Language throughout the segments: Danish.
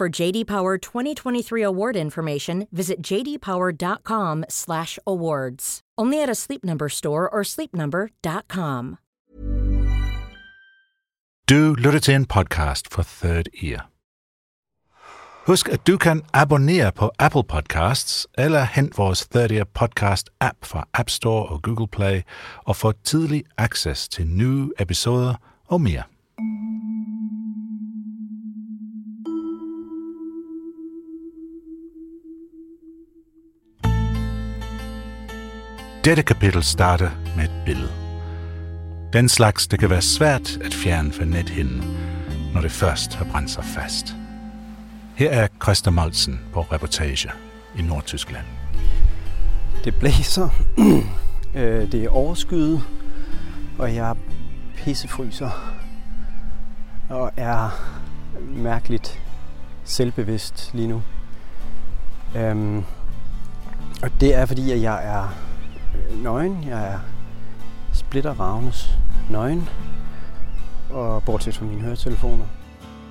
For JD Power 2023 award information, visit jdpower.com/awards. Only at a Sleep Number store or sleepnumber.com. Du lytter til en podcast for Third Ear. Husk, at du kan abonnere på Apple Podcasts eller hente vores Third Ear podcast app fra App Store og Google Play og få tidlig access til nye episoder og mere. Dette kapitel starter med et billede. Den slags, det kan være svært at fjerne fra nethinden, når det først har brændt sig fast. Her er Christa Molsen på reportage i Nordtyskland. Det blæser, øh, det er overskyet, og jeg pissefryser og er mærkeligt selvbevidst lige nu. Øhm, og det er fordi, at jeg er nøgen. Jeg er splitter ravnes nøgen. Og bortset fra mine høretelefoner.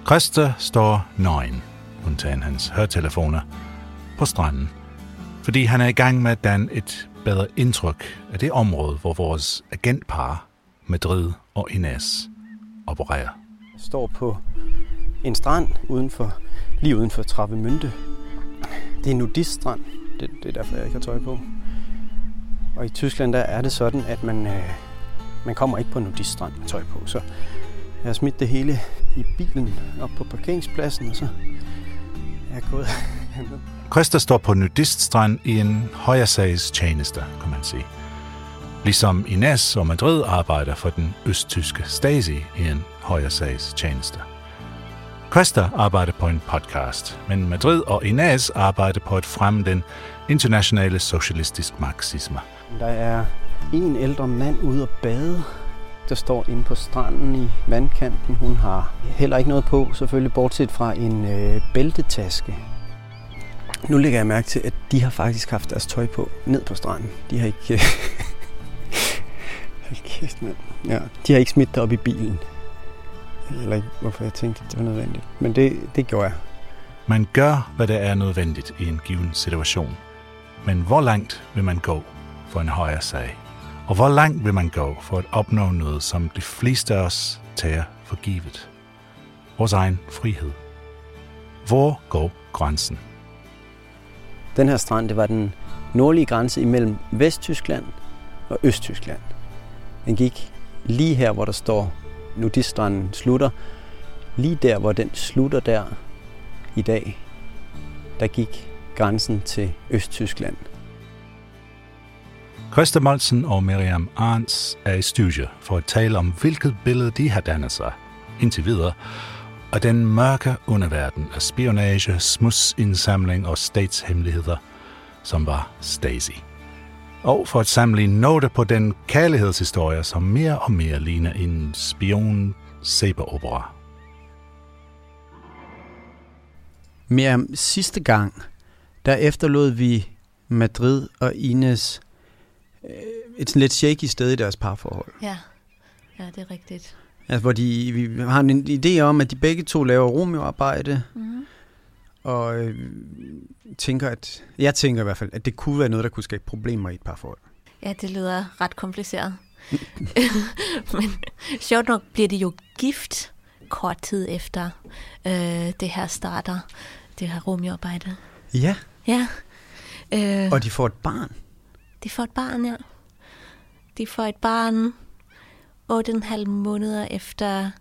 Christa står nøgen, undtagen hans hørtelefoner, på stranden, fordi han er i gang med at danne et bedre indtryk af det område, hvor vores agentpar, Madrid og Ines, opererer. Jeg står på en strand uden for, lige uden for Travemünde. Det er en nudiststrand. Det, det er derfor, jeg ikke har tøj på. Og i Tyskland der er det sådan, at man, øh, man kommer ikke på en nudiststrand med tøj på. Så jeg har smidt det hele i bilen op på parkeringspladsen, og så er jeg gået. Christa står på nudiststrand i en højersags tjeneste, kan man sige. Ligesom Ines og Madrid arbejder for den østtyske Stasi i en højersags tjeneste. Christa arbejder på en podcast, men Madrid og Ines arbejder på at fremme den internationale socialistisk marxisme. Der er en ældre mand ude at bade, der står inde på stranden i vandkanten. Hun har heller ikke noget på, selvfølgelig bortset fra en øh, bæltetaske. Nu lægger jeg mærke til, at de har faktisk haft deres tøj på ned på stranden. De har ikke... Øh, hold kæft, mand. Ja, de har ikke smidt det op i bilen. Eller ikke, hvorfor jeg tænkte, at det var nødvendigt. Men det, det gjorde jeg. Man gør, hvad der er nødvendigt i en given situation. Men hvor langt vil man gå for en højere sag? Og hvor langt vil man gå for at opnå noget, som de fleste af os tager for givet? Vores egen frihed. Hvor går grænsen? Den her strand, det var den nordlige grænse imellem Vesttyskland og Østtyskland. Den gik lige her, hvor der står nudiststranden slutter. Lige der, hvor den slutter der i dag, der gik grænsen til Østtyskland. Christa Molsen og Miriam Arns er i studiet for at tale om, hvilket billede de har dannet sig indtil videre, og den mørke underverden af spionage, smudsindsamling og statshemmeligheder, som var Stasi. Og for at samle noter på den kærlighedshistorie, som mere og mere ligner en spion opera. Mere sidste gang, der efterlod vi Madrid og Ines et sådan lidt shaky sted i deres parforhold. Ja, ja det er rigtigt. Altså, hvor de, vi har en idé om, at de begge to laver Romeo-arbejde, Mm-hmm. og øh, tænker, at jeg tænker i hvert fald, at det kunne være noget, der kunne skabe problemer i et parforhold. Ja, det lyder ret kompliceret. Men sjovt nok bliver de jo gift kort tid efter øh, det her starter, det her rumjarbejde. Ja, Ja. Øh, og de får et barn. De får et barn, ja. De får et barn 8,5 måneder efter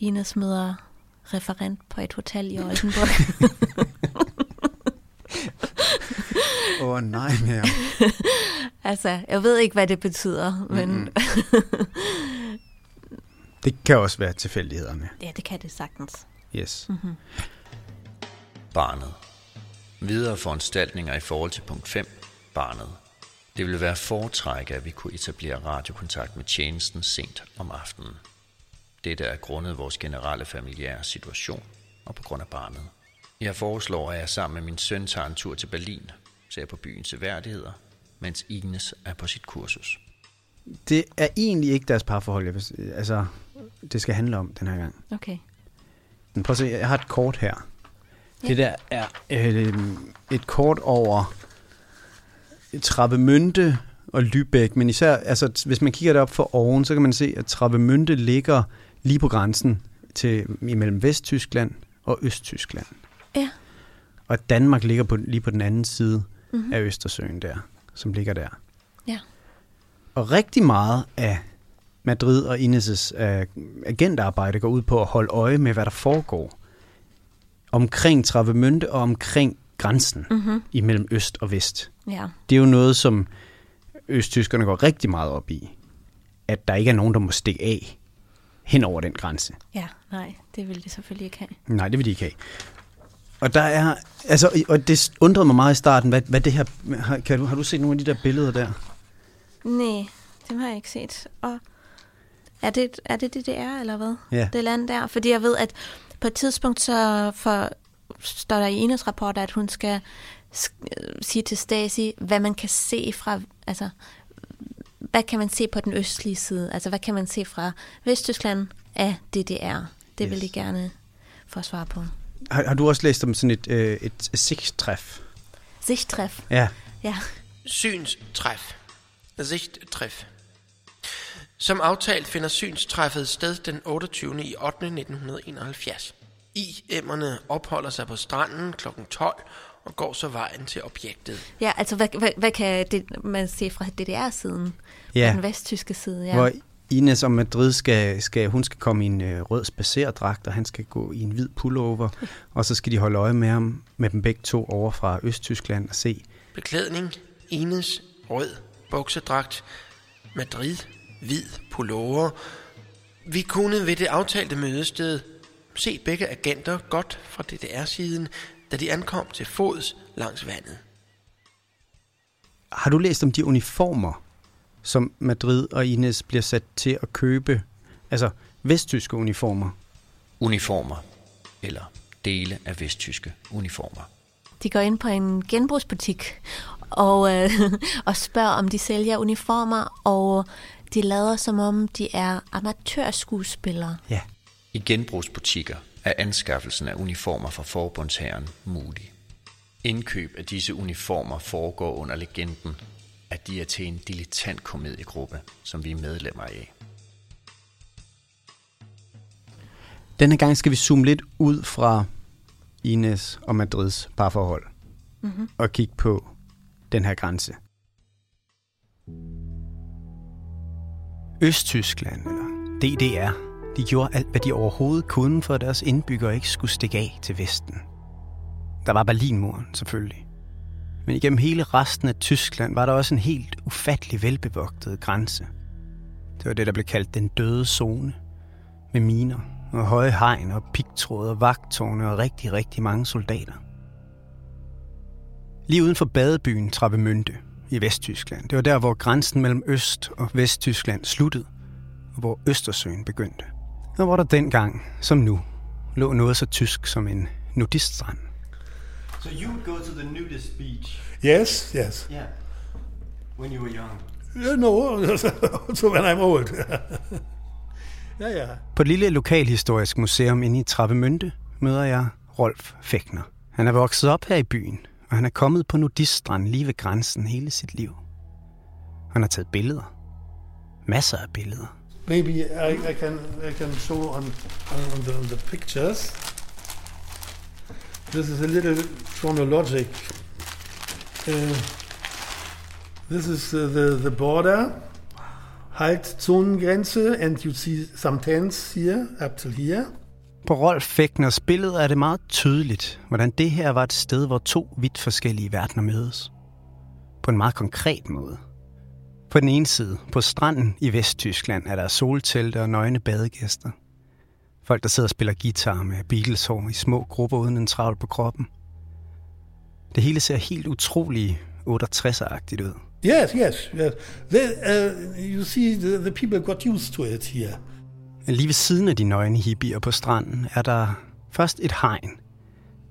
Ines møder referent på et hotel i Oldenburg. Åh oh, nej mere. altså, jeg ved ikke, hvad det betyder, men. Det kan også være tilfældighederne. ja, det kan det sagtens. Yes. Barnet. Videre foranstaltninger i forhold til punkt 5. Barnet. Det ville være foretrække, at vi kunne etablere radiokontakt med tjenesten sent om aftenen. Dette er grundet vores generelle familiære situation og på grund af barnet. Jeg foreslår, at jeg sammen med min søn tager en tur til Berlin, ser på byens seværdigheder, mens Ines er på sit kursus. Det er egentlig ikke deres parforhold, jeg vil, altså, det skal handle om den her gang. Okay. Men prøv at se, jeg har et kort her. Ja. Det der er øh, et kort over Trappemønte og Lübeck, men især, altså, hvis man kigger det op for oven, så kan man se, at Trappemønte ligger lige på grænsen til imellem Vesttyskland og Østtyskland. Ja. Og Danmark ligger på, lige på den anden side mm-hmm. af Østersøen der, som ligger der. Ja. Og rigtig meget af Madrid og Ines' øh, agentarbejde går ud på at holde øje med, hvad der foregår omkring Travemünde og omkring grænsen Mm-hmm. imellem øst og vest. Ja. Det er jo noget, som østtyskerne går rigtig meget op i. At der ikke er nogen, der må stikke af hen over den grænse. Ja, nej, det vil de selvfølgelig ikke have. Nej, det vil de ikke have. Og der er, altså, og det undrede mig meget i starten, hvad, hvad det her, har, kan du, har du set nogle af de der billeder der? Nej, dem har jeg ikke set. Og er det, er det det, er, eller hvad? Ja. Det land der? Fordi jeg ved, at på et tidspunkt så for, står der i Ines rapport, at hun skal sk- øh, sige til Stasi, hvad man kan se fra, altså, hvad kan man se på den østlige side? Altså, hvad kan man se fra Vesttyskland af DDR? Det yes. vil de gerne få svar på. Har, har du også læst om sådan et, øh, et sigttræf? Sichttræf. Ja. Ja. Synstræf. Sigttræf. Som aftalt finder synstræffet sted den 28. i 8. 1971. I-emmerne opholder sig på stranden kl. 12 og går så vejen til objektet. Ja, altså, hvad, hvad, hvad kan det, man se fra DDR-siden? Ja. Fra den vesttyske side, ja. Hvor Ines og Madrid skal, skal, hun skal komme i en øh, rød spacerdragt, og han skal gå i en hvid pullover, og så skal de holde øje med ham, med dem begge to over fra Østtyskland og se, Beklædning, Ines, rød, buksedragt, Madrid, hvid, pullover. Vi kunne ved det aftalte mødested se begge agenter godt fra DDR-siden, da de ankom til fods langs vandet. Har du læst om de uniformer, som Madrid og Ines bliver sat til at købe? Altså vesttyske uniformer. Uniformer, eller dele af vesttyske uniformer. De går ind på en genbrugsbutik og, øh, og spørger, om de sælger uniformer, og de lader som om, de er amatørskuespillere. Ja. I genbrugsbutikker er anskaffelsen af uniformer fra forbundsherren mulig. Indkøb af disse uniformer foregår under legenden, at de er til en dilettant komediegruppe, som vi er medlemmer af. Denne gang skal vi zoome lidt ud fra Ines og Madrids parforhold. Mm-hmm. Og kigge på den her grænse. Østtyskland, eller DDR, de gjorde alt, hvad de overhovedet kunne, for at deres indbyggere ikke skulle stikke af til Vesten. Der var Berlinmuren, selvfølgelig. Men igennem hele resten af Tyskland var der også en helt ufattelig velbevogtet grænse. Det var det, der blev kaldt den døde zone. Med miner og høje hegn og pigtråd og vagtårne og rigtig, rigtig mange soldater. Lige uden for badebyen Trappemünde i Vesttyskland. Det var der, hvor grænsen mellem Øst- og Vesttyskland sluttede, og hvor Østersøen begyndte. Og hvor der dengang, som nu, lå noget så tysk som en nudiststrand. So you would go to the nudist beach? Yes, yes. Yeah. When you were young? Yeah, no, also when I'm old. ja, ja. På et lille lokalhistorisk museum inde i Trappemünde møder jeg Rolf Fækner. Han er vokset op her i byen, og han er kommet på nudiststrand lige ved grænsen hele sit liv. Han har taget billeder. Masser af billeder maybe I, I can I can show on on, on, the, on the pictures. This is a little chronologic. Uh, this is uh, the the border, Haltzonengrenze, and you see some tents here up till here. På Rolf Fækners billede er det meget tydeligt, hvordan det her var et sted, hvor to vidt forskellige verdener mødes. På en meget konkret måde. På den ene side, på stranden i Vesttyskland, er der soltelte og nøgne badegæster. Folk, der sidder og spiller guitar med beatles i små grupper uden en travl på kroppen. Det hele ser helt utroligt 68-agtigt ud. Yes, yes, yes. They, uh, you see, the, the people got used to it here. Lige ved siden af de nøgne hippier på stranden er der først et hegn.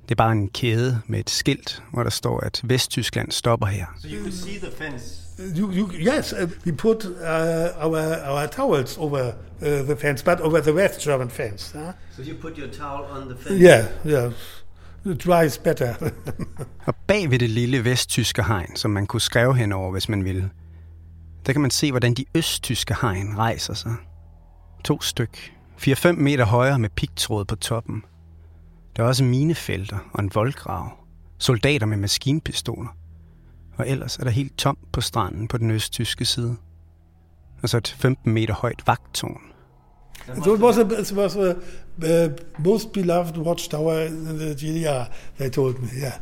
Det er bare en kæde med et skilt, hvor der står, at Vesttyskland stopper her. So you could see the fence. You, you, yes, uh, we put uh, our our towels over uh, the fence, but over the West German fence. Huh? So you put your towel on the fence. Yeah, yeah. It dries better. Og bag ved det lille vesttyske hegn, som man kunne skrive henover, hvis man ville, der kan man se, hvordan de østtyske hegn rejser sig. To styk. 4-5 meter højere med pigtråd på toppen. Der er også minefelter og en voldgrav. Soldater med maskinpistoler. Og ellers er der helt tomt på stranden på den østtyske side. Og så et 15 meter højt vagttårn. so it was a, it was a uh, most beloved watchtower in the GDR. They told me, yeah.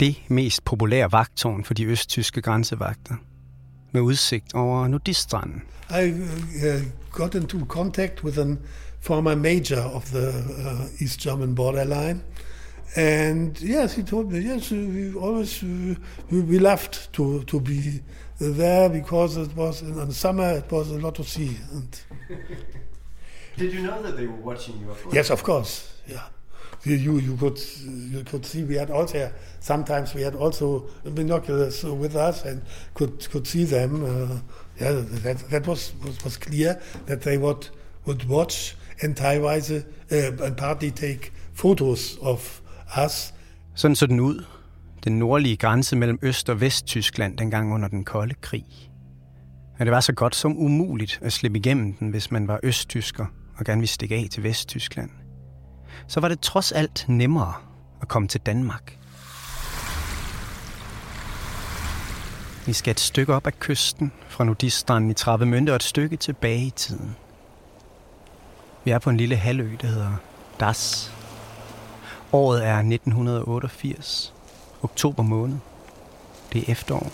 Det mest populære vagttårn for de østtyske grænsevagter. Med udsigt over nudiststranden. I uh, got into contact with a former major of the uh, East German borderline. And yes, he told me, yes, we always, we, we loved to, to be there because it was in, in summer, it was a lot to see. And Did you know that they were watching you? Of yes, of course, yeah. You, you, you could you could see we had also sometimes we had also binoculars with us and could could see them. Uh, yeah, that, that was, was was clear that they would would watch and teilweise uh, øh, and partly take photos of us. Sådan så den ud. Den nordlige grænse mellem Øst- og Vesttyskland dengang under den kolde krig. Men det var så godt som umuligt at slippe igennem den, hvis man var østtysker og gerne ville stikke af til Vesttyskland. Så var det trods alt nemmere at komme til Danmark. Vi skal et stykke op ad kysten fra nudiststranden i Travemønte og et stykke tilbage i tiden. Vi er på en lille halvø, der hedder Das. Året er 1988. Oktober måned. Det er efterår.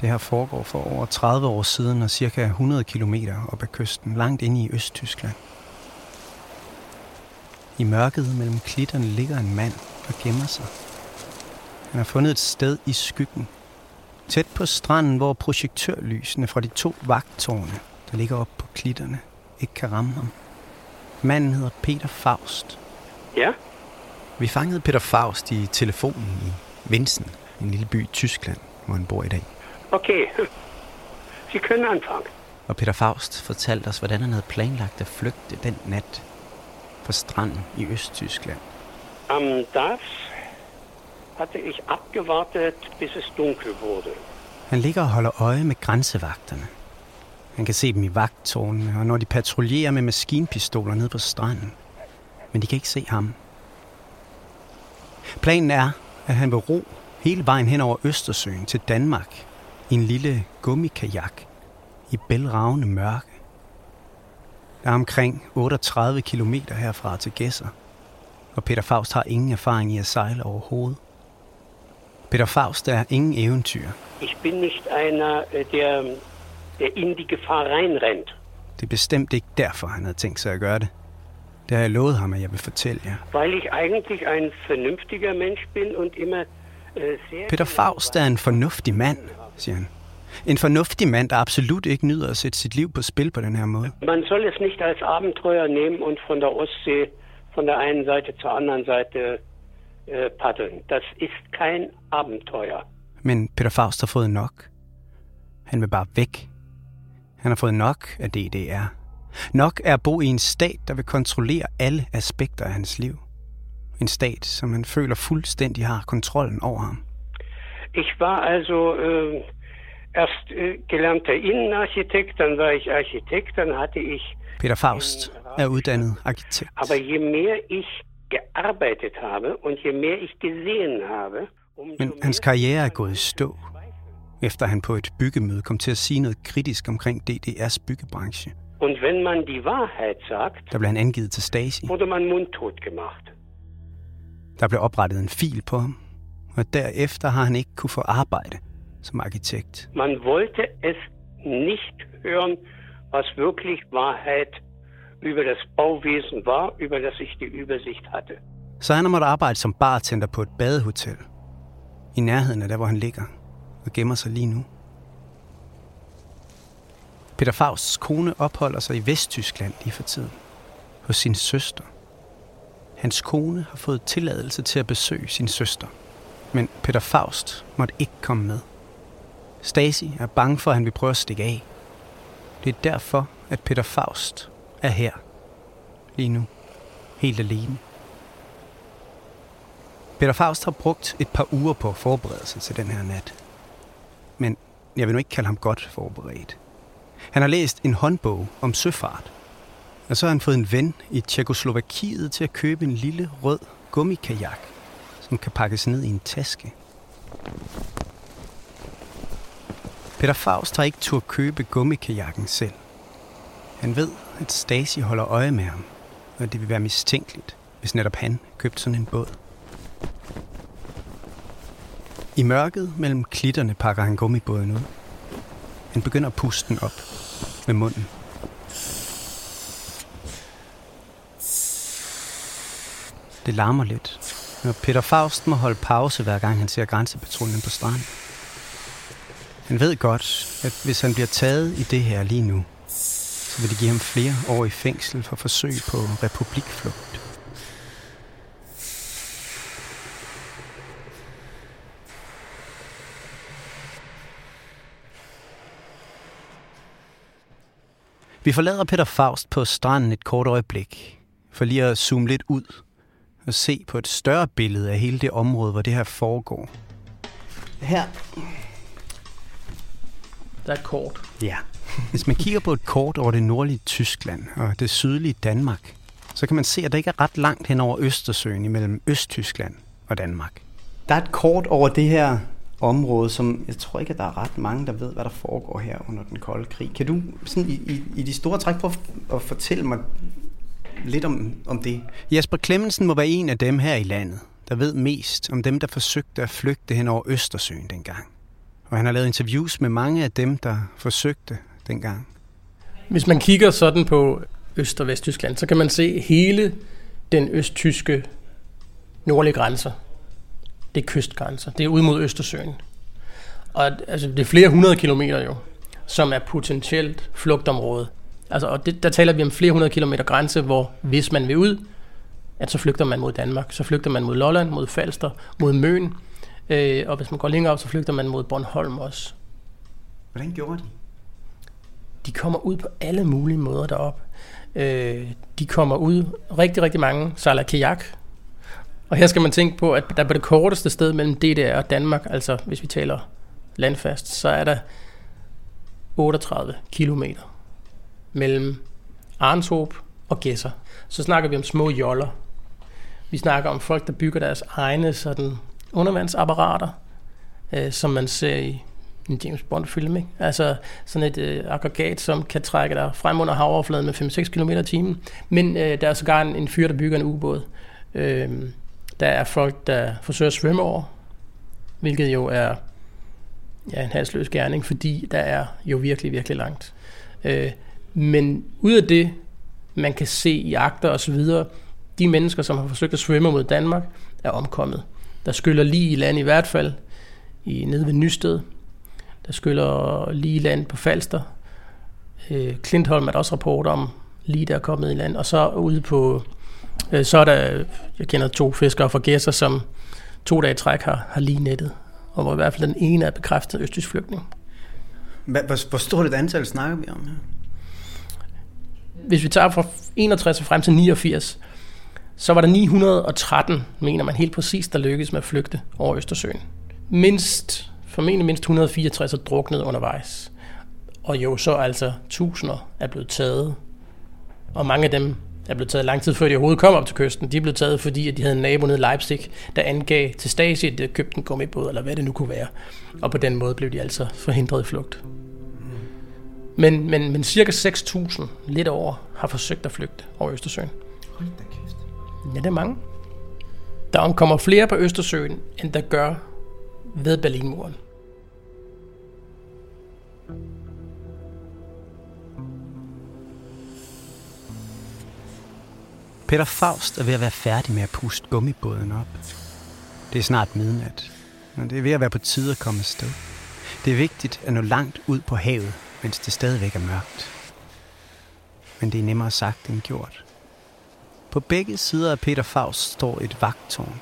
Det her foregår for over 30 år siden og cirka 100 km op ad kysten, langt inde i Østtyskland. I mørket mellem klitterne ligger en mand og gemmer sig. Han har fundet et sted i skyggen. Tæt på stranden, hvor projektørlysene fra de to vagttårne, der ligger op på klitterne, ikke kan ramme ham. Manden hedder Peter Faust. Ja, Vi fangede Peter Faust i telefonen i Vinsen, en lille by i Tyskland, hvor han bor i dag. okay. Sie können anfangen. Og Peter Faust fortalte os, hvordan han havde planlagt at flygte den nat på stranden i Østtyskland. Am DAS hatte ich abgewartet, bis es dunkel wurde. Han ligger og holder øje med grænsevagterne. Han kan se dem i vagttårnene, og når de patruljerer med maskinpistoler ned på stranden. Men de kan ikke se ham. Planen er, at han vil ro hele vejen hen over Østersøen til Danmark i en lille gummikajak i bælragende mørke. Der er omkring 38 km herfra til Gæsser, og Peter Faust har ingen erfaring i at sejle overhovedet. Peter Faust er ingen eventyr. Ich bin nicht einer, der in die Gefahr reinrennt, Det er bestemt ikke derfor, han havde tænkt sig at gøre det. Det har jeg lovet ham, at jeg vil fortælle jer. weil ich eigentlich ein vernünftiger Mensch bin und immer äh. Peter Faust er en fornuftig mand, siger han. En fornuftig mand, der absolut ikke nyder at sætte sit liv på spil på den her måde. Man soll es nicht als Abenteuer nehmen und von der Ostsee von der einen Seite zur anderen Seite äh, paddeln. Das ist kein Abenteuer. Men Peter Faust har fået nok. Han vil bare væk. Han har fået nok af DDR. Nok er at bo i en stat, der vil kontrollere alle aspekter af hans liv. En stat, som han føler fuldstændig har kontrollen over ham. Ich war also äh, erst äh, gelernter Innenarchitekt, dann war ich Architekt, dann hatte ich. Peter Faust er uddannet arkitekt. Aber je mehr ich gearbeitet habe und je mehr ich gesehen habe, Men hans karriere er gået i stå, efter han på et byggemøde kom til at sige noget kritisk omkring DDR's byggebranche. Und wenn man die Wahrheit sagt, Der blev han angivet til Stasi. wurde man mundtot gemacht. Der blev oprettet en fil på ham, og derefter har han ikke kunne få arbejde som arkitekt. Man wollte es nicht hören, was wirklich Wahrheit über das Bauwesen war, über das ich die Übersicht hatte. Så han har måttet arbejde som bartender på et badehotel. I nærheden af der, hvor han ligger og gemmer sig lige nu. Peter Fausts kone opholder sig i Vesttyskland lige for tiden. Hos sin søster. Hans kone har fået tilladelse til at besøge sin søster. Men Peter Faust måtte ikke komme med. Stasi er bange for, at han vil prøve at stikke af. Det er derfor, at Peter Faust er her. Lige nu. Helt alene. Peter Faust har brugt et par uger på at forberede sig til den her nat. Men jeg vil nu ikke kalde ham godt forberedt. Han har læst en håndbog om søfart. Og så har han fået en ven i Tjekoslovakiet til at købe en lille rød gummikajak, som kan pakkes ned i en taske. Peter Faust har ikke tur købe gummikajakken selv. Han ved, at Stasi holder øje med ham, og det vil være mistænkeligt, hvis netop han købte sådan en båd. I mørket mellem klitterne pakker han gummibåden ud. Han begynder at puste den op med munden. Det larmer lidt, og Peter Faust må holde pause, hver gang han ser grænsepatruljen på stranden. Han ved godt, at hvis han bliver taget i det her lige nu, så vil det give ham flere år i fængsel for forsøg på republikflugt. Vi forlader Peter Faust på stranden et kort øjeblik, for lige at zoome lidt ud og se på et større billede af hele det område, hvor det her foregår. Her. Der er et kort. Ja. Hvis man kigger på et kort over det nordlige Tyskland og det sydlige Danmark, så kan man se, at der ikke er ret langt hen over Østersøen imellem Østtyskland og Danmark. Der er et kort over det her område, som jeg tror ikke, at der er ret mange, der ved, hvad der foregår her under den kolde krig. Kan du sådan i, i, i de store træk prøve at fortælle mig lidt om, om det? Jasper Clemmensen må være en af dem her i landet, der ved mest om dem, der forsøgte at flygte hen over Østersøen dengang. Og han har lavet interviews med mange af dem, der forsøgte dengang. Hvis man kigger sådan på Øst- og Vesttyskland, så kan man se hele den østtyske nordlige grænser. Det er kystgrænser. Det er ud mod Østersøen. Og altså, det er flere hundrede kilometer jo, som er potentielt flugtområde. Altså, og det, der taler vi om flere hundrede kilometer grænse, hvor hvis man vil ud, at så flygter man mod Danmark. Så flygter man mod Lolland, mod Falster, mod Møn. Øh, og hvis man går længere op, så flygter man mod Bornholm også. Hvordan gjorde de? De kommer ud på alle mulige måder derop. Øh, de kommer ud, rigtig, rigtig mange sejler kajak. Og her skal man tænke på, at der på det korteste sted mellem DDR og Danmark, altså hvis vi taler landfast, så er der 38 kilometer mellem Arnshop og Gæsser. Så snakker vi om små joller. Vi snakker om folk, der bygger deres egne sådan undervandsapparater, øh, som man ser i en James Bond-film. Ikke? Altså sådan et øh, aggregat, som kan trække dig frem under havoverfladen med 5-6 km i timen. Men øh, der er sågar en, en fyr, der bygger en ubåd. Øh, der er folk, der forsøger at svømme over, hvilket jo er ja, en halsløs gerning, fordi der er jo virkelig, virkelig langt. Øh, men ud af det, man kan se i akter og så videre, de mennesker, som har forsøgt at svømme mod Danmark, er omkommet. Der skyller lige i land i hvert fald, i, nede ved Nysted. Der skyller lige i land på Falster. Øh, Klintholm er der også rapporter om, lige der er kommet i land. Og så ude på, så er der, jeg kender to fiskere fra Gæsser, som to dage træk har, har lige nettet. Og hvor i hvert fald den ene er bekræftet østtysk flygtning. Hvor, hvor stort et antal snakker vi om her? Hvis vi tager fra 61 og frem til 89, så var der 913, mener man helt præcis, der lykkedes med at flygte over Østersøen. Mindst formentlig mindst 164 er druknet undervejs. Og jo så altså tusinder er blevet taget. Og mange af dem er blevet taget lang tid før de overhovedet kom op til kysten. De blevet taget, fordi at de havde en nabo nede i Leipzig, der angav til Stasi, at de havde købt en gummibåd, eller hvad det nu kunne være. Og på den måde blev de altså forhindret i flugt. Men, men, men cirka 6.000, lidt over, har forsøgt at flygte over Østersøen. Hold da kæft. Ja, det er mange. Der omkommer flere på Østersøen, end der gør ved Berlinmuren. Peter Faust er ved at være færdig med at puste gummibåden op. Det er snart midnat, men det er ved at være på tide at komme afsted. Det er vigtigt at nå langt ud på havet, mens det stadigvæk er mørkt. Men det er nemmere sagt end gjort. På begge sider af Peter Faust står et vagttårn.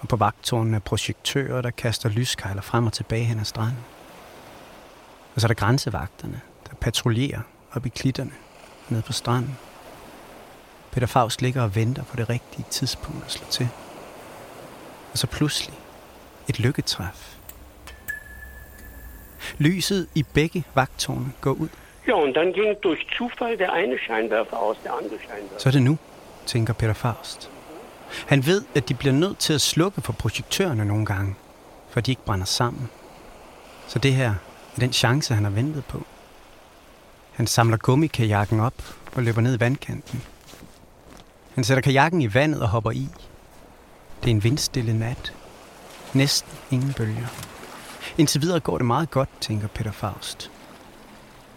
Og på vagtårnen er projektører, der kaster lyskejler frem og tilbage hen ad stranden. Og så er der grænsevagterne, der patruljerer op i klitterne nede på stranden. Peter Faust ligger og venter på det rigtige tidspunkt at slå til. Og så pludselig et lykketræf. Lyset i begge vagttårne går ud. Ja, und dann ging durch Zufall der eine Scheinwerfer aus, der andere Scheinwerfer. Så er det nu, tænker Peter Faust. Han ved, at de bliver nødt til at slukke for projektørerne nogle gange, for de ikke brænder sammen. Så det her er den chance, han har ventet på. Han samler gummikajakken op og løber ned i vandkanten. Han sætter kajakken i vandet og hopper i. Det er en vindstille nat. Næsten ingen bølger. Indtil videre går det meget godt, tænker Peter Faust.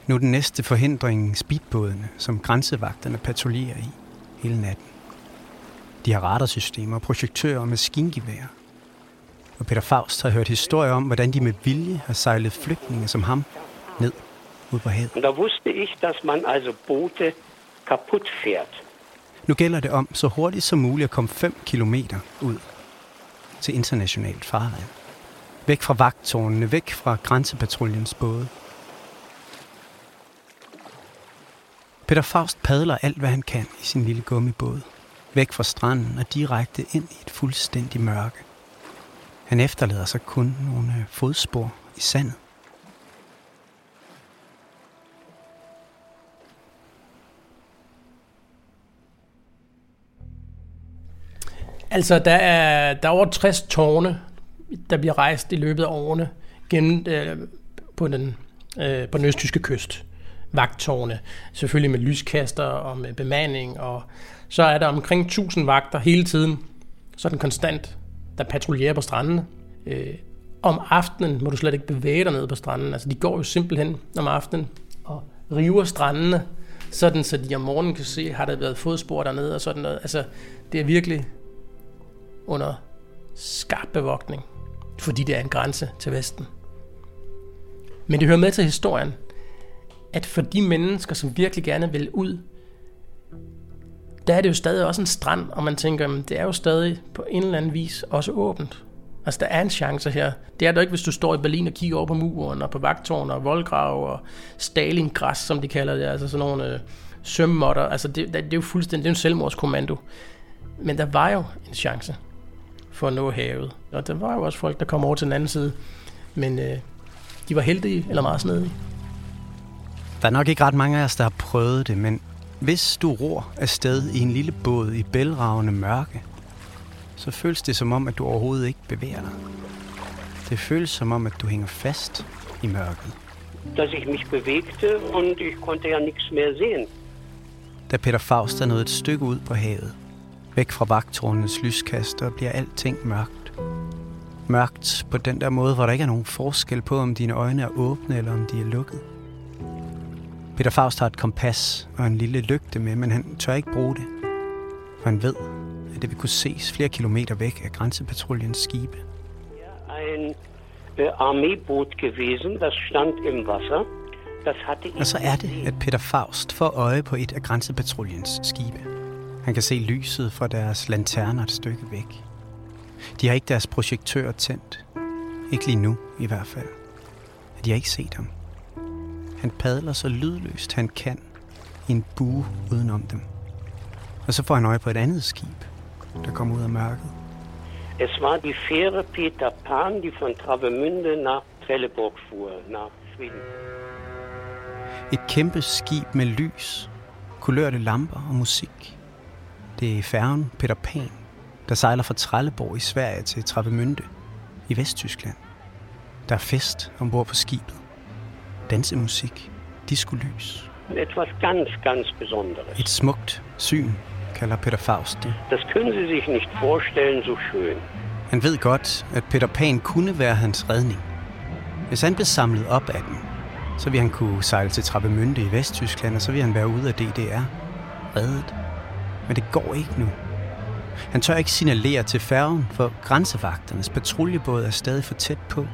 Nu er den næste forhindring speedbådene, som grænsevagterne patruljerer i hele natten. De har radarsystemer, projektører og maskingevær. Og Peter Faust har hørt historier om, hvordan de med vilje har sejlet flygtninge som ham ned ud på havet. Da wusste ich, dass man also Boote kaputt fährt. Nu gælder det om så hurtigt som muligt at komme 5 km ud til internationalt farvand. Væk fra vagtårnene, væk fra grænsepatruljens både. Peter Faust padler alt, hvad han kan i sin lille gummibåd. Væk fra stranden og direkte ind i et fuldstændig mørke. Han efterlader sig kun nogle fodspor i sandet. Altså, der er, der er over 60 tårne, der bliver rejst i løbet af årene gennem, øh, på, den, øh, på den østtyske kyst. Vagttårne, selvfølgelig med lyskaster og med bemanding, og så er der omkring 1000 vagter hele tiden, sådan konstant, der patruljerer på strandene. Øh, om aftenen må du slet ikke bevæge dig ned på stranden. Altså, de går jo simpelthen om aftenen og river strandene, sådan så de om morgenen kan se, har der været fodspor dernede og sådan noget. Altså, det er virkelig under skarp bevogtning, fordi det er en grænse til Vesten. Men det hører med til historien, at for de mennesker, som virkelig gerne vil ud, der er det jo stadig også en strand, og man tænker, at det er jo stadig på en eller anden vis også åbent. Altså, der er en chance her. Det er der ikke, hvis du står i Berlin og kigger over på muren, og på vagtårn og voldgrav og Stalingras, som de kalder det, altså sådan nogle øh, sømmotter. Altså, det, det, er jo fuldstændig det er en selvmordskommando. Men der var jo en chance for at nå havet. Og der var jo også folk, der kom over til den anden side. Men øh, de var heldige eller meget snedige. Der er nok ikke ret mange af os, der har prøvet det, men hvis du ror afsted i en lille båd i bælragende mørke, så føles det som om, at du overhovedet ikke bevæger dig. Det føles som om, at du hænger fast i mørket. Dass ich mich bewegte und ich konnte ja nichts mehr sehen. Da Peter Faust er nået et stykke ud på havet, væk fra vagttårnenes lyskaster, bliver alting mørkt. Mørkt på den der måde, hvor der ikke er nogen forskel på, om dine øjne er åbne eller om de er lukket. Peter Faust har et kompas og en lille lygte med, men han tør ikke bruge det. For han ved, at det vil kunne ses flere kilometer væk af grænsepatruljens skibe. Ein äh, Armeeboot gewesen, das stand im Wasser. Das hatte Og så er det, at Peter Faust får øje på et af grænsepatruljens skibe. Han kan se lyset fra deres lanterner et stykke væk. De har ikke deres projektør tændt. Ikke lige nu, i hvert fald. De har ikke set ham. Han padler så lydløst han kan i en bue udenom dem. Og så får han øje på et andet skib, der kommer ud af mørket. Es war die Fähre Peter Pan, die von Travemünde nach Trelleborg fuhr, nach Schweden. Et kæmpe skib med lys, kulørte lamper og musik. Det er færgen Peter Pan, der sejler fra Trelleborg i Sverige til Travemünde i Vesttyskland. Der er fest ombord på skibet. Dansemusik, diskolys. Etwas ganz, ganz Besonderes. Et smukt syn, kalder Peter Faust det. Das können Sie sich nicht vorstellen, so schön. Han ved godt, at Peter Pan kunne være hans redning. Hvis han blev samlet op af den, så ville han kunne sejle til Trappemünde i Vesttyskland, og så ville han være ude af DDR. Reddet. Men det går ikke nu. Han tør ikke signalere til færgen, for grænsevagternes patruljebåd er stadig for tæt på.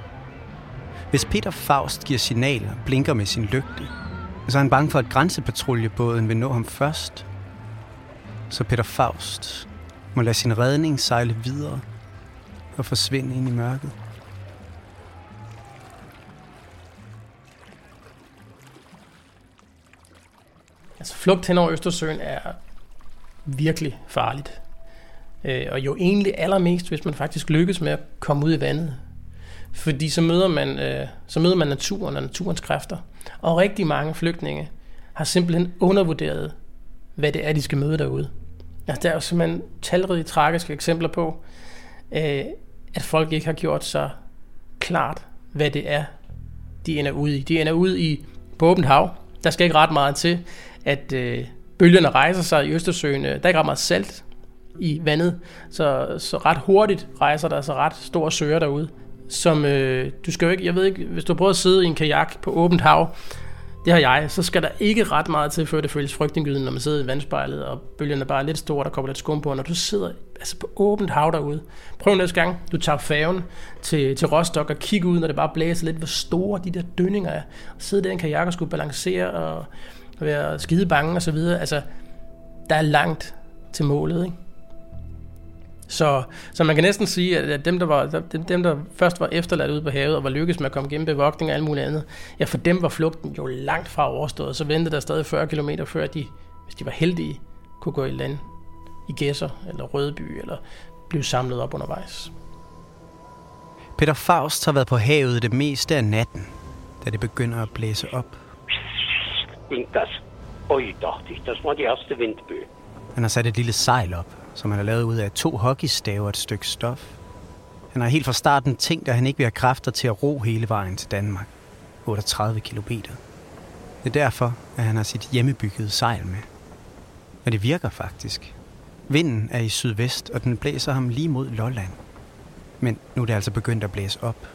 Hvis Peter Faust giver signaler og blinker med sin lygte, så er han bange for, at grænsepatruljebåden vil nå ham først. Så Peter Faust må lade sin redning sejle videre og forsvinde ind i mørket. Altså flugt hen over Østersøen er virkelig farligt. Øh, og jo egentlig allermest, hvis man faktisk lykkes med at komme ud i vandet. Fordi så møder man, øh, så møder man naturen og naturens kræfter. Og rigtig mange flygtninge har simpelthen undervurderet, hvad det er, de skal møde derude. Altså, der er jo simpelthen talrige tragiske eksempler på, øh, at folk ikke har gjort sig klart, hvad det er, de ender ud i. De ender ud i på åbent hav. Der skal ikke ret meget til, at øh, bølgerne rejser sig i Østersøen. Øh, der er ikke ret meget salt i vandet, så, så ret hurtigt rejser der så ret store søer derude. Som, øh, du skal jo ikke, jeg ved ikke, hvis du prøver at sidde i en kajak på åbent hav, det har jeg, så skal der ikke ret meget til, før det føles frygtindgydende, når man sidder i vandspejlet, og bølgerne er bare lidt store, der kommer lidt skum på, når du sidder altså på åbent hav derude. Prøv næste gang, du tager færgen til, til Rostock og kigger ud, når det bare blæser lidt, hvor store de der dønninger er. Og sidde der i en kajak og skulle balancere og være skide bange og så videre. Altså, der er langt til målet, ikke? Så, så man kan næsten sige, at dem der, var, dem, dem, der først var efterladt ude på havet og var lykkedes med at komme gennem bevogtning og alt muligt andet, ja, for dem var flugten jo langt fra overstået. Så ventede der stadig 40 km før de, hvis de var heldige, kunne gå i land i Gæsser eller Rødeby eller blive samlet op undervejs. Peter Faust har været på havet det meste af natten, da det begynder at blæse op. Ging das? Ui, dachte ich, das war die erste Windböe. Han har sat et lille sejl op, som han har lavet ud af to hockeystaver og et stykke stof. Han har helt fra starten tænkt, at han ikke vil have kræfter til at ro hele vejen til Danmark. 38 kilometer. Det er derfor, at han har sit hjemmebyggede sejl med. Og det virker faktisk. Vinden er i sydvest, og den blæser ham lige mod Lolland. Men nu er det altså begyndt at blæse op.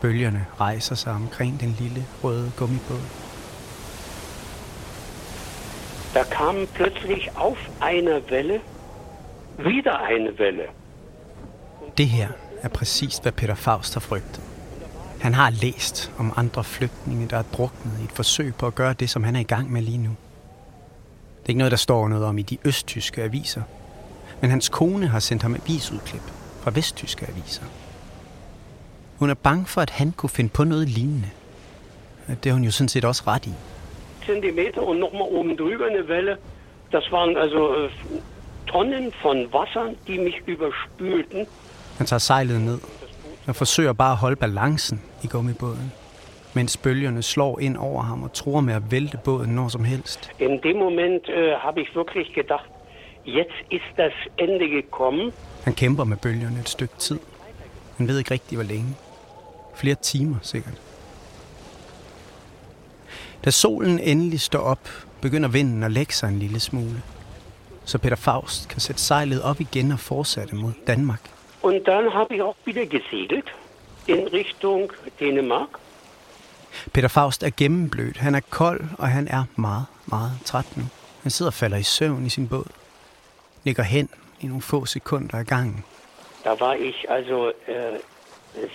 Bølgerne rejser sig omkring den lille røde gummibåd. Da kam plötzlich auf einer Welle wieder eine Welle. Det her er præcis, hvad Peter Faust har frygtet. Han har læst om andre flygtninge, der er druknet i et forsøg på at gøre det, som han er i gang med lige nu. Det er ikke noget, der står noget om i de østtyske aviser. Men hans kone har sendt ham avisudklip fra vesttyske aviser. Hun er bange for, at han kunne finde på noget lignende. Det har hun jo sådan set også ret i. Zentimeter und nochmal oben drüber eine Welle. Das waren also äh, Tonnen von Wasser, die mich überspülten. Han tager sejlet ned og forsøger bare at holde balancen i gummibåden, mens bølgerne slår ind over ham og tror med at vælte båden når som helst. In dem Moment äh, habe ich wirklich gedacht, jetzt ist das Ende gekommen. Han kæmper med bølgerne et stykke tid. Han ved ikke rigtig, hvor længe. Flere timer sikkert. Da solen endelig står op, begynder vinden at lægge sig en lille smule. Så Peter Faust kan sætte sejlet op igen og fortsætte mod Danmark. Und dann habe ich auch wieder gesegelt in Richtung Dänemark. Peter Faust er gennemblødt. Han er kold, og han er meget, meget træt nu. Han sidder og falder i søvn i sin båd. Ligger hen i nogle få sekunder af gangen. Da war ich also äh,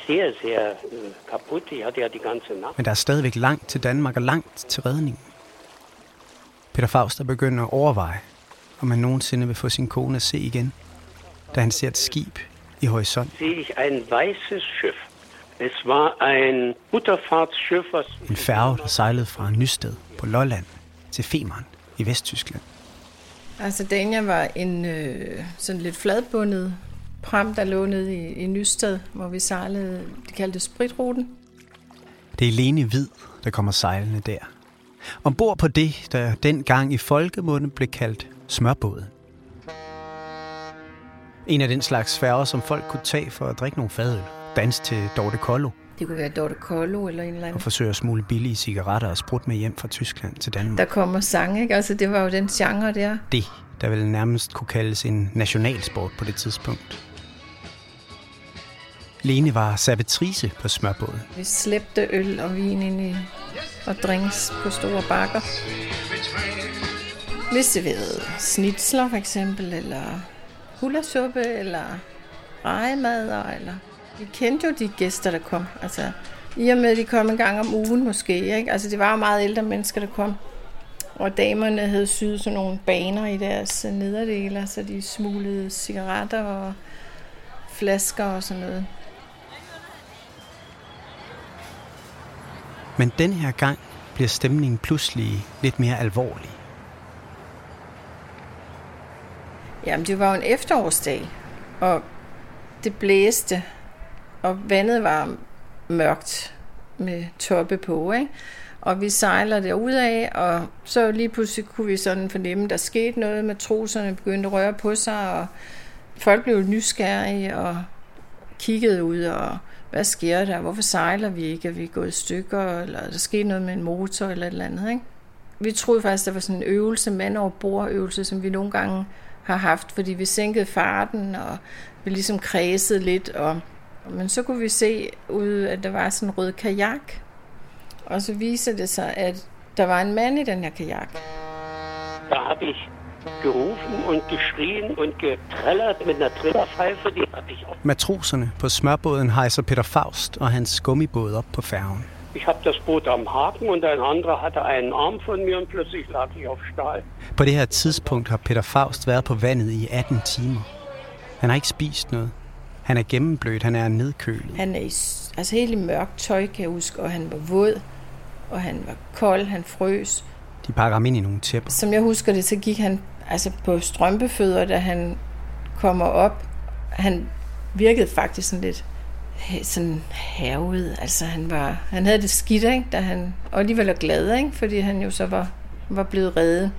sehr, sehr äh, kaputt. Ich hatte ja die ganze Nacht. Men der er stadigvæk langt til Danmark og langt til redningen. Peter Faust er begyndt at overveje, om han nogensinde vil få sin kone at se igen, da han ser et skib i horisont. Sehe ich ein weißes Schiff. Es war ein Butterfahrtsschiff, was En færge, der sejlede fra Nysted på Lolland til Femern i Vesttyskland. Altså Dania var en øh, sådan lidt fladbundet pram, der lå nede i, i Nysted, hvor vi sejlede, de kaldte det spritruten. Det er Lene Hvid, der kommer sejlende der. Ombord på det, der dengang i folkemunde blev kaldt smørbåden. En af den slags færger, som folk kunne tage for at drikke nogle fadøl, danse til Dorte Kollo Det kunne være Dorte Kollo eller en eller og anden. forsøge at smule billige cigaretter og sprut med hjem fra Tyskland til Danmark. Der kommer sang, ikke? Altså, det var jo den genre der. Det, der vel nærmest kunne kaldes en nationalsport på det tidspunkt. Lene var servitrice på smørbåden. Vi slæbte øl og vin ind i og drinks på store bakker. Vi serverede snitsler for eksempel, eller hullersuppe, eller rejemader, eller... Vi kendte jo de gæster, der kom. Altså, i og med, at de kom en gang om ugen måske, ikke? Altså, det var jo meget ældre mennesker, der kom. Og damerne havde syet sådan nogle baner i deres nederdele, så de smuglede cigaretter og flasker og sådan noget. Men den her gang bliver stemningen pludselig lidt mere alvorlig. Jamen, det var jo en efterårsdag, og det blæste, og vandet var mørkt med toppe på, ikke? Og vi sejler derudad, og så lige pludselig kunne vi sådan fornemme, at der skete noget. Matroserne begyndte at røre på sig, og folk blev nysgerrige og kiggede ud, og hvad sker der? Hvorfor sejler vi ikke? Er vi gået i stykker? Eller er der sket noget med en motor eller et eller andet, ikke? Vi troede faktisk, der var sådan en øvelse, mand over bord øvelse, som vi nogle gange har haft, fordi vi sænkede farten, og vi ligesom kredsede lidt, og men så kunne vi se ud, at der var sådan en rød kajak, og så viser det sig, at der var en mand i den her kajak. Der habe ich gerufen und geschrien und getrellert mit einer Trillerpfeife, die habe ich auch. Matroserne på smørbåden hejser Peter Faust og hans gummibåd op på færgen. Ich habe das Boot am Haken und ein anderer hatte einen Arm von mir und plötzlich lag ich auf Stahl. På det her tidspunkt har Peter Faust været på vandet i 18 timer. Han har ikke spist noget. Han er gennemblødt, han er nedkølet. Han er i, altså helt i mørkt tøj, kan jeg huske, og han var våd, og han var kold, han frøs. De pakker ham ind i nogle tæpper. Som jeg husker det, så gik han altså på strømpefødder, da han kommer op. Han virkede faktisk sådan lidt sådan hervet. Altså han, var, han havde det skidt, ikke? Da han, og alligevel er glad, ikke? fordi han jo så var, var blevet reddet.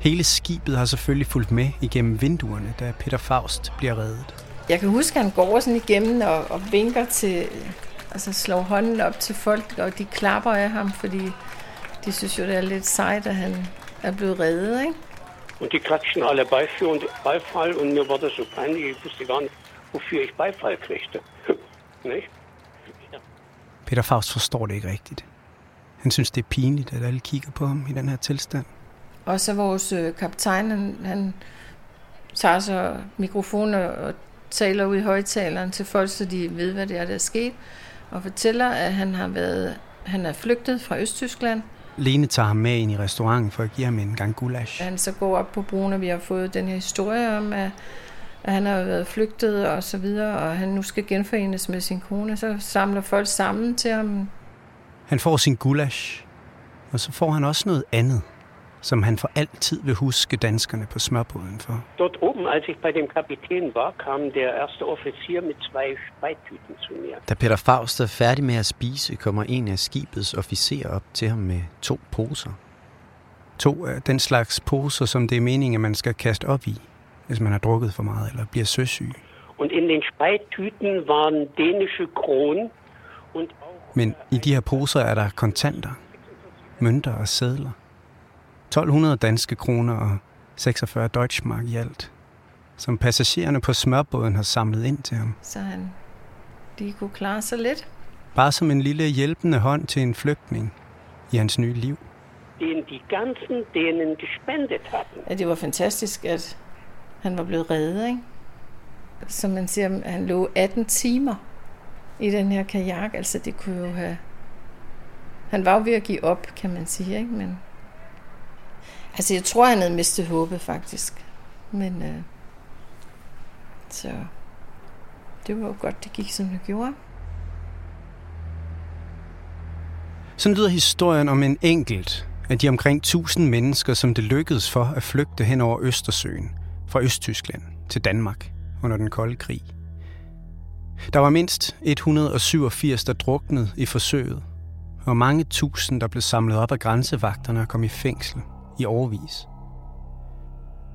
Hele skibet har selvfølgelig fulgt med igennem vinduerne, da Peter Faust bliver reddet. Jeg kan huske, at han går sådan igennem og, og vinker til, altså slår hånden op til folk, og de klapper af ham, fordi de synes jo, det er lidt sejt, at han er blevet reddet, ikke? Und die klatschen alle Beifall und, Beifall und mir war das so peinlich, ich wusste gar nicht, wofür ich Beifall kriegte. nicht? Peter Faust forstår det ikke rigtigt. Han synes, det er pinligt, at alle kigger på ham i den her tilstand. Og så vores øh, kaptajn, han, han tager så mikrofonen og, og taler ud i højtaleren til folk, så de ved, hvad det er, der er sket, og fortæller, at han har været, han er flygtet fra Østtyskland. Lene tager ham med ind i restauranten for at give ham en gang gulasch. Han så går op på broen, og vi har fået den her historie om, at, at han har været flygtet og så videre, og han nu skal genforenes med sin kone. Så samler folk sammen til ham. Han får sin gulasch, og så får han også noget andet, som han for altid vil huske danskerne på smørbåden for. Dort oben, als ich bei dem Kapitän war, kam der erste Offizier mit zwei Spreittüten zu mir. Da Peter Faust er færdig med at spise, kommer en af skibets officerer op til ham med to poser. To af den slags poser, som det er meningen, at man skal kaste op i, hvis man har drukket for meget eller bliver søsyg. Und in den Spreittüten waren dänische Kronen und Men i de her poser er der kontanter, mønter og sedler. 1200 danske kroner og 46 Deutschmark i alt, som passagererne på smørbåden har samlet ind til ham. Så han de kunne klare sig lidt. Bare som en lille hjælpende hånd til en flygtning i hans nye liv. den die ganzen Dänen gespendet hatten. at det var fantastisk, at han var blevet reddet, ikke? Som man siger, han lå 18 timer i den her kajak. Altså, det kunne jo have... Han var jo ved at give op, kan man sige, ikke? Men... Altså, jeg tror, han havde mistet håbet, faktisk. Men... Øh... Så... Det var jo godt, det gik, som det gjorde. Sådan lyder historien om en enkelt af de omkring 1000 mennesker, som det lykkedes for at flygte hen over Østersøen fra Østtyskland til Danmark under den kolde krig. Der var mindst 187, der druknede i forsøget, og mange tusind, der blev samlet op af grænsevagterne og kom i fængsel i overvis.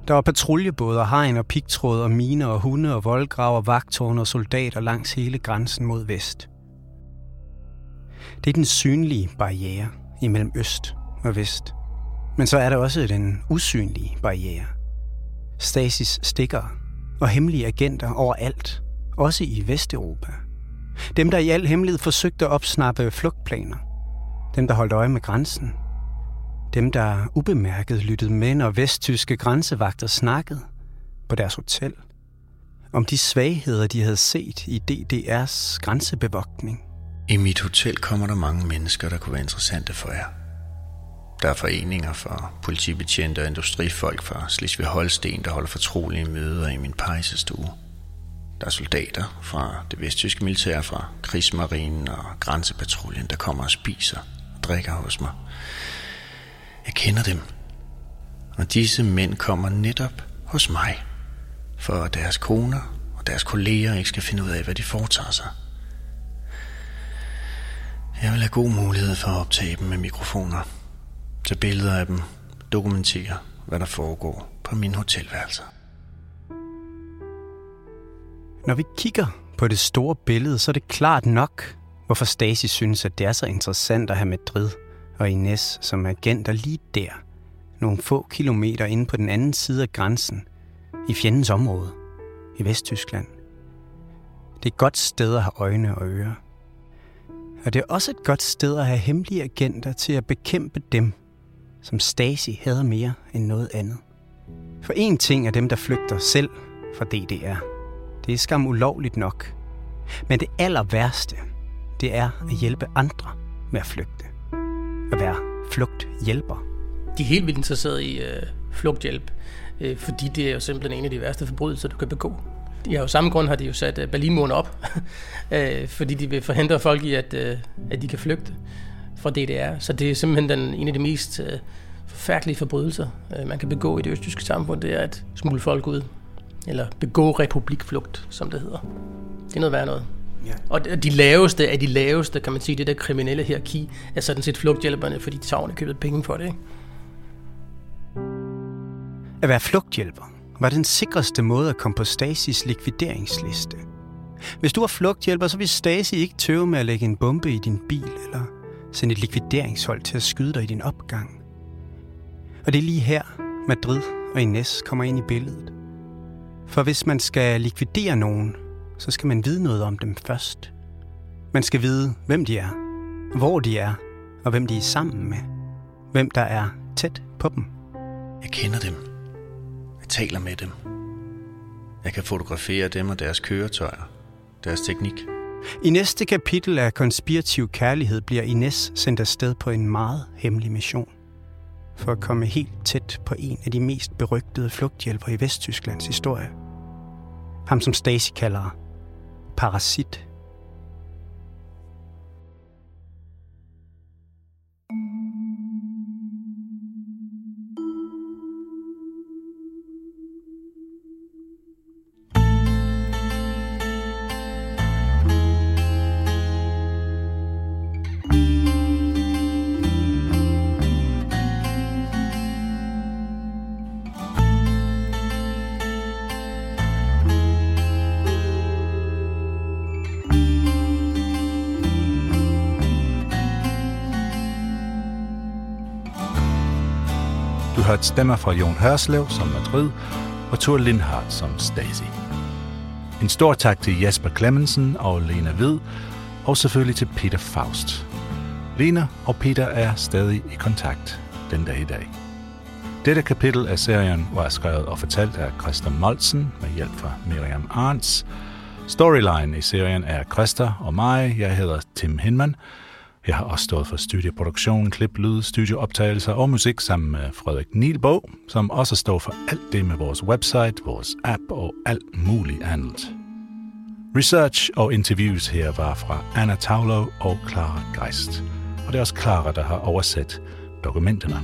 Der var patruljebåde hegn og pigtråd og miner og hunde og voldgraver, vagtårne og soldater langs hele grænsen mod vest. Det er den synlige barriere imellem øst og vest. Men så er der også den usynlige barriere. Stasis stikker og hemmelige agenter overalt, også i Vesteuropa. Dem, der i al hemmelighed forsøgte at opsnappe flugtplaner. Dem, der holdt øje med grænsen. Dem, der ubemærket lyttede med, når vesttyske grænsevagter snakkede på deres hotel. Om de svagheder, de havde set i DDR's grænsebevogtning. I mit hotel kommer der mange mennesker, der kunne være interessante for jer. Der er foreninger for politibetjente og industrifolk fra Slesvig-Holsten, der holder fortrolige møder i min pejsestue. Der er soldater fra det vesttyske militær, fra krigsmarinen og grænsepatruljen, der kommer og spiser og drikker hos mig. Jeg kender dem. Og disse mænd kommer netop hos mig, for at deres koner og deres kolleger ikke skal finde ud af, hvad de foretager sig. Jeg vil have god mulighed for at optage dem med mikrofoner, tage billeder af dem, dokumentere, hvad der foregår på min hotelværelser. Når vi kigger på det store billede, så er det klart nok, hvorfor Stasi synes, at det er så interessant at have Madrid og Ines som agenter lige der, nogle få kilometer inde på den anden side af grænsen, i fjendens område, i Vesttyskland. Det er et godt sted at have øjne og ører. Og det er også et godt sted at have hemmelige agenter til at bekæmpe dem, som Stasi havde mere end noget andet. For en ting er dem, der flygter selv fra DDR. Det er skam ulovligt nok. Men det aller værste, det er at hjælpe andre med at flygte. At være flugthjælper. De er helt vildt interesserede i øh, flugthjælp, øh, fordi det er jo simpelthen en af de værste forbrydelser, du kan begå. De har jo samme grund har de jo sat øh, Berlinmuren op, øh, fordi de vil forhindre folk i, at, øh, at de kan flygte fra DDR. Så det er simpelthen den, en af de mest øh, forfærdelige forbrydelser, øh, man kan begå i det østtyske samfund, det er at smule folk ud. Eller begå republikflugt, som det hedder. Det er noget værd noget. Ja. Og de laveste af de laveste, kan man sige, det der kriminelle hierarki, er sådan set flugthjælperne, fordi de tager købet penge for det. Ikke? At være flugthjælper var den sikreste måde at komme på Stasis likvideringsliste. Hvis du var flugthjælper, så ville Stasi ikke tøve med at lægge en bombe i din bil eller sende et likvideringshold til at skyde dig i din opgang. Og det er lige her, Madrid og Ines kommer ind i billedet. For hvis man skal likvidere nogen, så skal man vide noget om dem først. Man skal vide, hvem de er, hvor de er, og hvem de er sammen med. Hvem der er tæt på dem. Jeg kender dem. Jeg taler med dem. Jeg kan fotografere dem og deres køretøjer, deres teknik. I næste kapitel af Konspirativ Kærlighed bliver Ines sendt afsted på en meget hemmelig mission. For at komme helt tæt på en af de mest berygtede flugthjælpere i Vesttysklands historie. Ham som Stasi kalder parasite hørt stemmer fra Jon Hørslev som Madrid og Thor Lindhardt som Stasi. En stor tak til Jasper Clemmensen og Lena Ved, og selvfølgelig til Peter Faust. Lena og Peter er stadig i kontakt den dag i dag. Dette kapitel af serien var skrevet og fortalt af Christa Molsen med hjælp fra Miriam Arns. Storyline i serien er Christa og mig. Jeg hedder Tim Hinman. Jeg har også stået for studieproduktion, klip, lyd, studieoptagelser og musik sammen med Frederik Nielbo, som også står for alt det med vores website, vores app og alt muligt andet. Research og interviews her var fra Anna Taulo og Clara Geist. Og det er også Clara, der har oversat dokumenterne.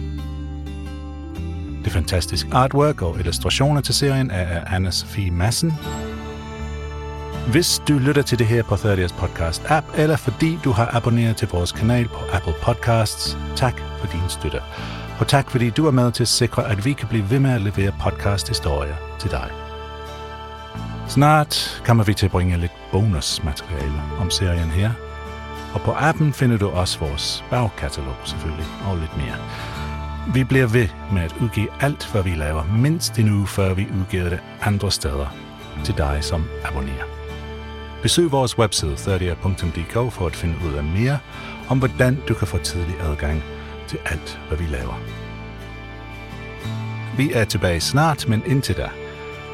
Det fantastiske artwork og illustrationer til serien er af Anna Sofie Madsen. Hvis du lytter til det her på 30's podcast app, eller fordi du har abonneret til vores kanal på Apple Podcasts, tak for din støtte. Og tak fordi du er med til at sikre, at vi kan blive ved med at levere podcast-historier til dig. Snart kommer vi til at bringe lidt bonusmateriale om serien her. Og på appen finder du også vores bagkatalog selvfølgelig, og lidt mere. Vi bliver ved med at udgive alt, hvad vi laver, mindst en uge før vi udgiver det andre steder til dig, som abonnerer. Besøg vores webside 30.dk for at finde ud af mere om, hvordan du kan få tidlig adgang til alt, hvad vi laver. Vi er tilbage snart, men indtil da,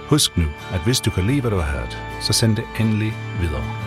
husk nu, at hvis du kan lide, hvad du har hørt, så send det endelig videre.